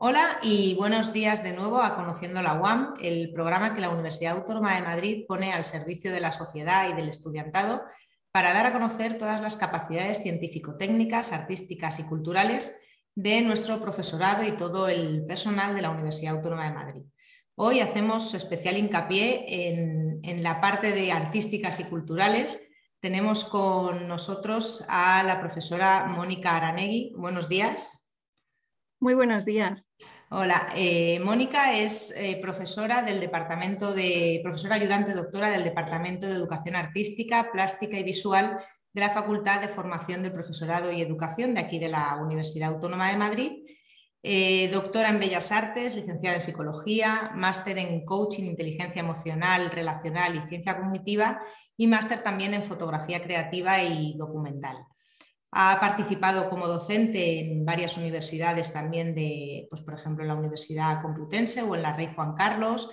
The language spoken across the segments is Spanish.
Hola y buenos días de nuevo a Conociendo la UAM, el programa que la Universidad Autónoma de Madrid pone al servicio de la sociedad y del estudiantado para dar a conocer todas las capacidades científico-técnicas, artísticas y culturales de nuestro profesorado y todo el personal de la Universidad Autónoma de Madrid. Hoy hacemos especial hincapié en, en la parte de artísticas y culturales. Tenemos con nosotros a la profesora Mónica Aranegui. Buenos días. Muy buenos días. Hola, eh, Mónica es eh, profesora del Departamento de, profesora ayudante doctora del Departamento de Educación Artística, Plástica y Visual de la Facultad de Formación del Profesorado y Educación de aquí de la Universidad Autónoma de Madrid. Eh, doctora en Bellas Artes, licenciada en Psicología, máster en Coaching, Inteligencia Emocional, Relacional y Ciencia Cognitiva y máster también en Fotografía Creativa y Documental. Ha participado como docente en varias universidades también de, pues, por ejemplo, en la Universidad Complutense o en la Rey Juan Carlos.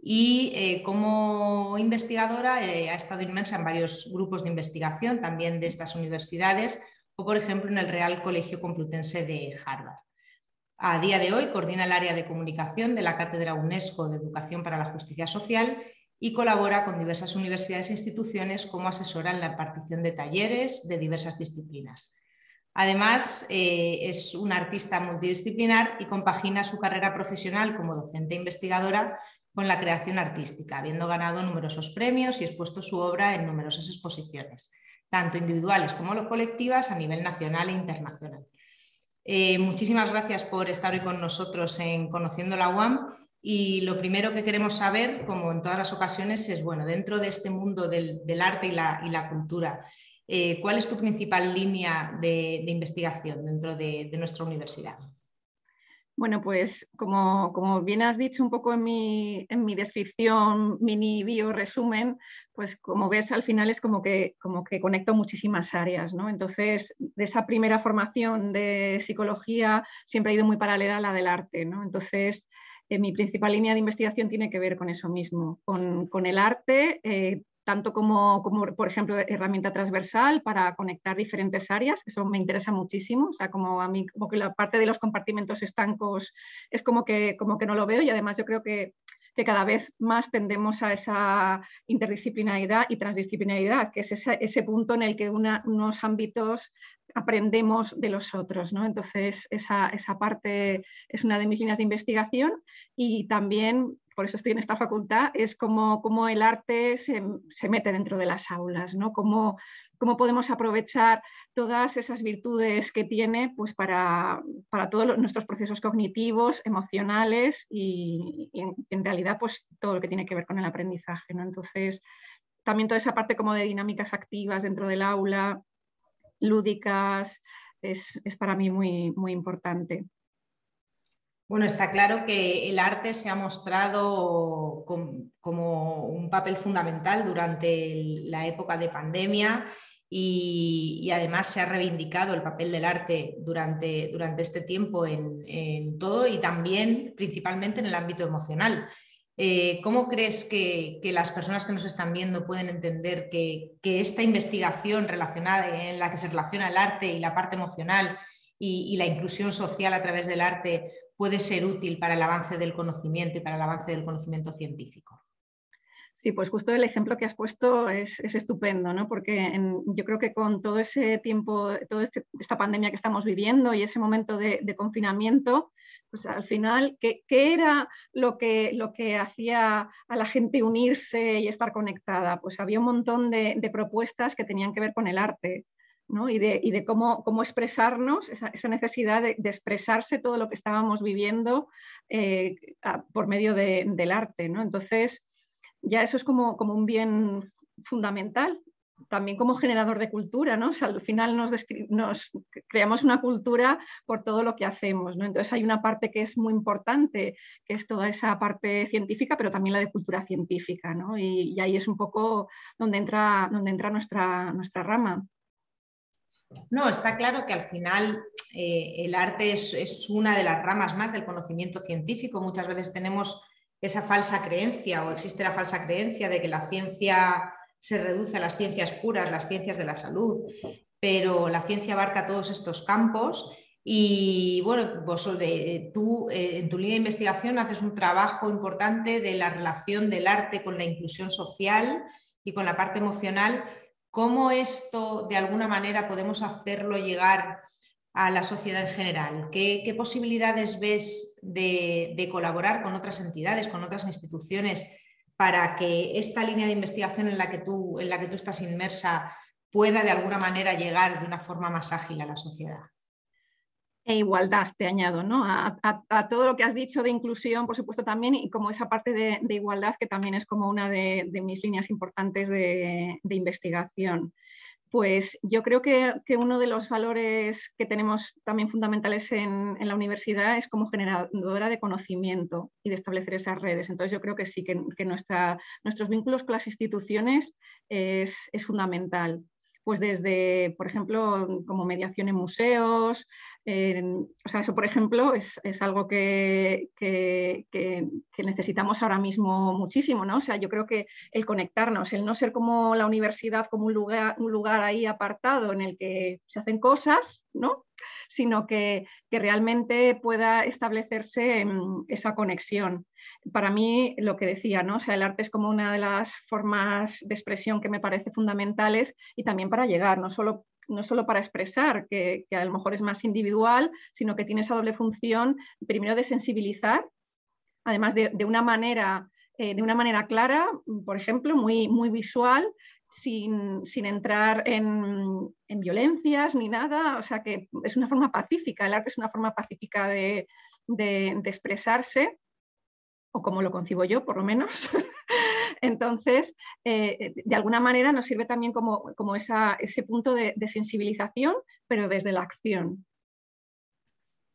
Y eh, como investigadora eh, ha estado inmersa en varios grupos de investigación también de estas universidades o, por ejemplo, en el Real Colegio Complutense de Harvard. A día de hoy coordina el área de comunicación de la Cátedra UNESCO de Educación para la Justicia Social y colabora con diversas universidades e instituciones como asesora en la impartición de talleres de diversas disciplinas. Además, eh, es una artista multidisciplinar y compagina su carrera profesional como docente e investigadora con la creación artística, habiendo ganado numerosos premios y expuesto su obra en numerosas exposiciones, tanto individuales como colectivas a nivel nacional e internacional. Eh, muchísimas gracias por estar hoy con nosotros en Conociendo la UAM y lo primero que queremos saber, como en todas las ocasiones, es, bueno, dentro de este mundo del, arte y la, cultura, eh, ¿cuál es tu principal línea de, investigación dentro de, nuestra universidad? Bueno, pues como, como, bien has dicho un poco en mi, en mi, descripción, mini bio resumen, pues como ves al final es como que, como que conecto muchísimas áreas, ¿no? Entonces, de esa primera formación de psicología siempre ha ido muy paralela a la del arte, ¿no? Entonces, eh, mi principal línea de investigación tiene que ver con eso mismo, con, el arte, eh, tanto como, por ejemplo, herramienta transversal para conectar diferentes áreas, eso me interesa muchísimo, o sea, como a mí, como que la parte de los compartimentos estancos es como que, como que no lo veo y además yo creo que que cada vez más tendemos a esa interdisciplinaridad y transdisciplinaridad, que es ese, punto en el que unos ámbitos aprendemos de los otros. ¿no? Entonces, esa, parte es una de mis líneas de investigación y también, por eso estoy en esta facultad, es como, el arte se, mete dentro de las aulas, ¿no? cómo podemos aprovechar todas esas virtudes que tiene pues, para, todos nuestros procesos cognitivos, emocionales y, en, realidad pues, todo lo que tiene que ver con el aprendizaje. ¿no? Entonces, también toda esa parte como de dinámicas activas dentro del aula, lúdicas, es, para mí muy, muy importante. Bueno, está claro que el arte se ha mostrado como un papel fundamental durante la época de pandemia y, además se ha reivindicado el papel del arte durante, durante este tiempo en, todo y también principalmente en el ámbito emocional. Eh, ¿Cómo crees que, las personas que nos están viendo pueden entender que, esta investigación relacionada en la que se relaciona el arte y la parte emocional y, la inclusión social a través del arte puede ser útil para el avance del conocimiento y para el avance del conocimiento científico. Sí, pues justo el ejemplo que has puesto es, estupendo, ¿no? porque yo creo que con todo ese tiempo, toda este, esta pandemia que estamos viviendo y ese momento de, confinamiento, pues al final, ¿qué, era lo que, lo que hacía a la gente unirse y estar conectada? Pues había un montón de, propuestas que tenían que ver con el arte. Y de, cómo, cómo, expresarnos, esa, necesidad de, expresarse todo lo que estábamos viviendo eh, por medio del arte. ¿no? Entonces, ya eso es como, como un bien fundamental, también como generador de cultura, ¿no? al final nos, creamos una cultura por todo lo que hacemos, ¿no? Entonces hay una parte que es muy importante, que es toda esa parte científica, pero también la de cultura científica, ¿no? Y, ahí es un poco donde entra, donde entra nuestra, nuestra rama. No, está claro que al final eh, el arte es, una de las ramas más del conocimiento científico. Muchas veces tenemos esa falsa creencia o existe la falsa creencia de que la ciencia se reduce a las ciencias puras, las ciencias de la salud, pero la ciencia abarca todos estos campos Y bueno, vos, de, tú eh, en tu línea de investigación haces un trabajo importante de la relación del arte con la inclusión social y con la parte emocional. ¿Cómo esto de alguna manera podemos hacerlo llegar a la sociedad en general? ¿Qué, posibilidades ves de, colaborar con otras entidades, con otras instituciones, para que esta línea de investigación en la que tú, en la que tú estás inmersa pueda de alguna manera llegar de una forma más ágil a la sociedad? E igualdad, te añado, ¿no? A, todo lo que has dicho de inclusión, por supuesto, también, y como esa parte de, igualdad que también es como una de, mis líneas importantes de, investigación. Pues yo creo que, uno de los valores que tenemos también fundamentales en, la universidad es como generadora de conocimiento y de establecer esas redes. Entonces yo creo que sí, que, nuestros vínculos con las instituciones es, es fundamental pues desde, por ejemplo, como mediación en museos. O sea, eso, por ejemplo, es, algo que, necesitamos ahora mismo muchísimo, ¿no? O sea, yo creo que el conectarnos, el no ser como la universidad, como un lugar, un lugar ahí apartado en el que se hacen cosas, ¿no? sino que, realmente pueda establecerse esa conexión. Para mí, lo que decía, ¿no? sea, el arte es como una de las formas de expresión que me parece fundamentales y también para llegar, no solo no solo para expresar, que, a lo mejor es más individual, sino que tiene esa doble función, primero de sensibilizar, además de, una manera eh, de una manera clara, por ejemplo, muy, muy visual, sin, entrar en, violencias ni nada, o sea que es una forma pacífica, el arte es una forma pacífica de, expresarse, o como lo concibo yo, por lo menos. Entonces, eh, de alguna manera nos sirve también como, ese punto de, sensibilización, pero desde la acción.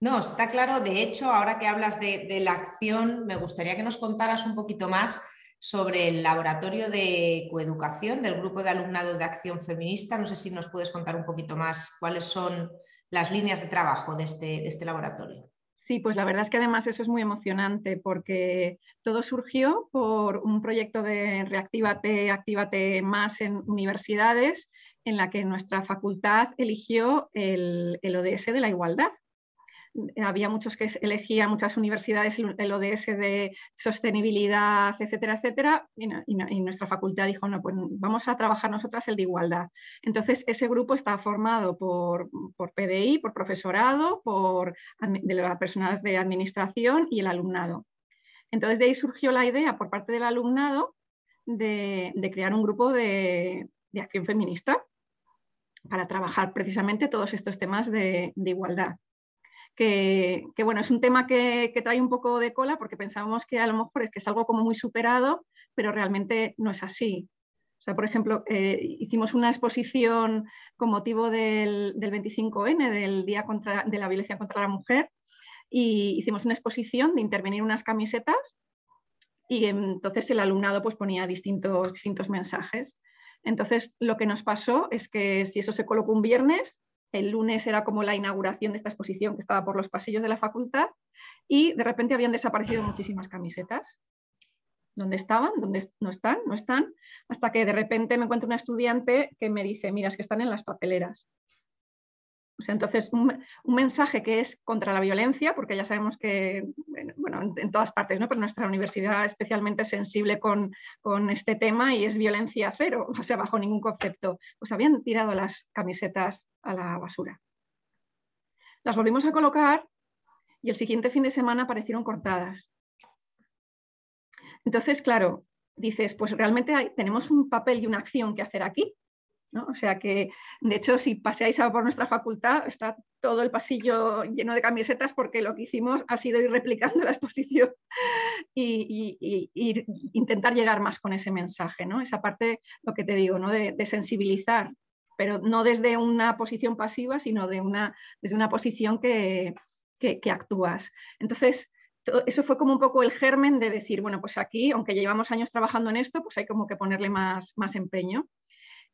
No, está claro. De hecho, ahora que hablas de, la acción, me gustaría que nos contaras un poquito más sobre el laboratorio de coeducación del grupo de alumnado de acción feminista. No sé si nos puedes contar un poquito más cuáles son las líneas de trabajo de este, este laboratorio. Sí, pues la verdad es que además eso es muy emocionante porque todo surgió por un proyecto de Reactívate, Actívate más en universidades en la que nuestra facultad eligió el, el ODS de la igualdad había muchos que elegían, muchas universidades, el ODS de sostenibilidad, etcétera, etcétera, y, nuestra facultad dijo, no, pues vamos a trabajar nosotras el de igualdad. Entonces, ese grupo está formado por, por PDI, por profesorado, por de las personas de administración y el alumnado. Entonces, de ahí surgió la idea por parte del alumnado de, crear un grupo de, acción feminista para trabajar precisamente todos estos temas de igualdad que, bueno, es un tema que, trae un poco de cola porque pensábamos que a lo mejor es que es algo como muy superado, pero realmente no es así. O sea, por ejemplo, eh, hicimos una exposición con motivo del, 25N, del Día contra, de la Violencia contra la Mujer, y hicimos una exposición de intervenir unas camisetas y entonces el alumnado pues, ponía distintos, distintos mensajes. Entonces, lo que nos pasó es que si eso se colocó un viernes, el lunes era como la inauguración de esta exposición que estaba por los pasillos de la facultad y de repente habían desaparecido muchísimas camisetas. ¿Dónde estaban? ¿Dónde no están? ¿No están? Hasta que de repente me encuentro una estudiante que me dice, mira, es que están en las papeleras entonces, un, mensaje que es contra la violencia, porque ya sabemos que, bueno, en, todas partes, ¿no? pero nuestra universidad es especialmente sensible con, este tema y es violencia cero, o sea, bajo ningún concepto. Pues habían tirado las camisetas a la basura. Las volvimos a colocar y el siguiente fin de semana aparecieron cortadas. Entonces, claro, dices, pues realmente tenemos un papel y una acción que hacer aquí. O sea que, de hecho, si paseáis por nuestra facultad, está todo el pasillo lleno de camisetas porque lo que hicimos ha sido ir replicando la exposición y, intentar llegar más con ese mensaje, ¿no? Esa parte, lo que te digo, ¿no? de, sensibilizar, pero no desde una posición pasiva, sino de una, desde una posición que, actúas. Entonces, eso fue como un poco el germen de decir, bueno, pues aquí, aunque llevamos años trabajando en esto, pues hay como que ponerle más, más empeño.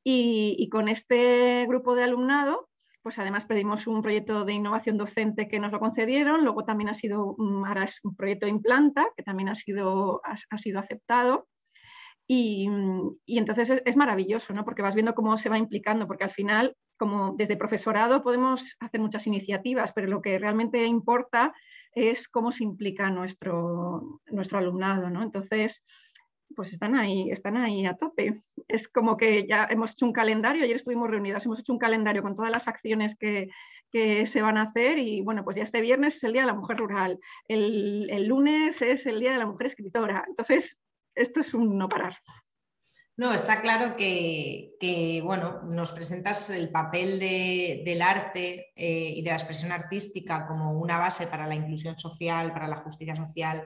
Y, con este grupo de alumnado, pues además pedimos un proyecto de innovación docente que nos lo concedieron, luego también ha sido, es un proyecto de Implanta, que también ha sido, ha, sido aceptado. Y, entonces es, maravilloso, ¿no? porque vas viendo cómo se va implicando, porque al final como desde profesorado podemos hacer muchas iniciativas, pero lo que realmente importa es cómo se implica nuestro, nuestro alumnado, ¿no? Entonces, pues están ahí, están ahí a tope. Es como que ya hemos hecho un calendario, ayer estuvimos reunidas, hemos hecho un calendario con todas las acciones que, se van a hacer y bueno, pues ya este viernes es el Día de la Mujer Rural, el, lunes es el Día de la Mujer Escritora. Entonces, esto es un no parar. No, está claro que, bueno, nos presentas el papel del arte eh, y de la expresión artística como una base para la inclusión social, para la justicia social,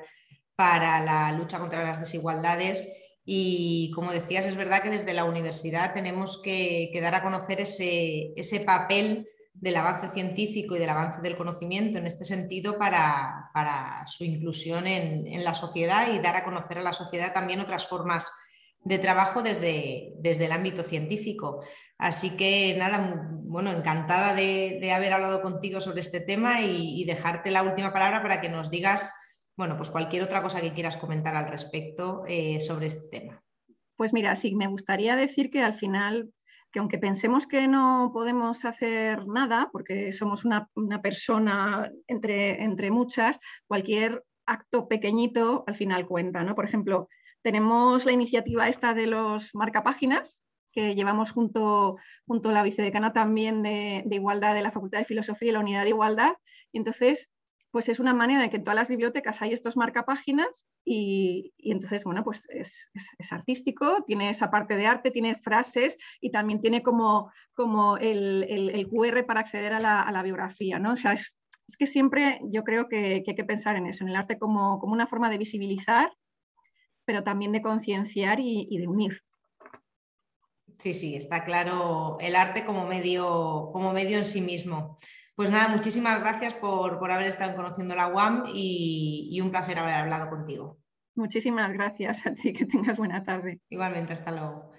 para la lucha contra las desigualdades. Y como decías, es verdad que desde la universidad tenemos que, dar a conocer ese, papel del avance científico y del avance del conocimiento en este sentido para, su inclusión en, en, la sociedad y dar a conocer a la sociedad también otras formas de trabajo desde, desde el ámbito científico. Así que nada, bueno, encantada de, haber hablado contigo sobre este tema y, dejarte la última palabra para que nos digas, bueno, pues cualquier otra cosa que quieras comentar al respecto eh, sobre este tema. Pues mira, sí, me gustaría decir que al final que aunque pensemos que no podemos hacer nada, porque somos una, persona entre, entre muchas, cualquier acto pequeñito al final cuenta, ¿no? Por ejemplo, tenemos la iniciativa esta de los marcapáginas, que llevamos junto, junto a la vicedecana también de, Igualdad de la Facultad de Filosofía y la Unidad de Igualdad. Y entonces, pues es una manera de que en todas las bibliotecas hay estos marcapáginas y, y entonces, bueno, pues es, artístico, tiene esa parte de arte, tiene frases y también tiene como, como el, QR para acceder a la, biografía, ¿no? O sea, es, que siempre yo creo que, hay que pensar en eso, en el arte como, como una forma de visibilizar pero también de concienciar y, de unir. Sí, sí, está claro el arte como medio, como medio en sí mismo. Pues nada, muchísimas gracias por, haber estado conociendo la UAM y, y, un placer haber hablado contigo. Muchísimas gracias a ti, que tengas buena tarde. Igualmente, hasta luego.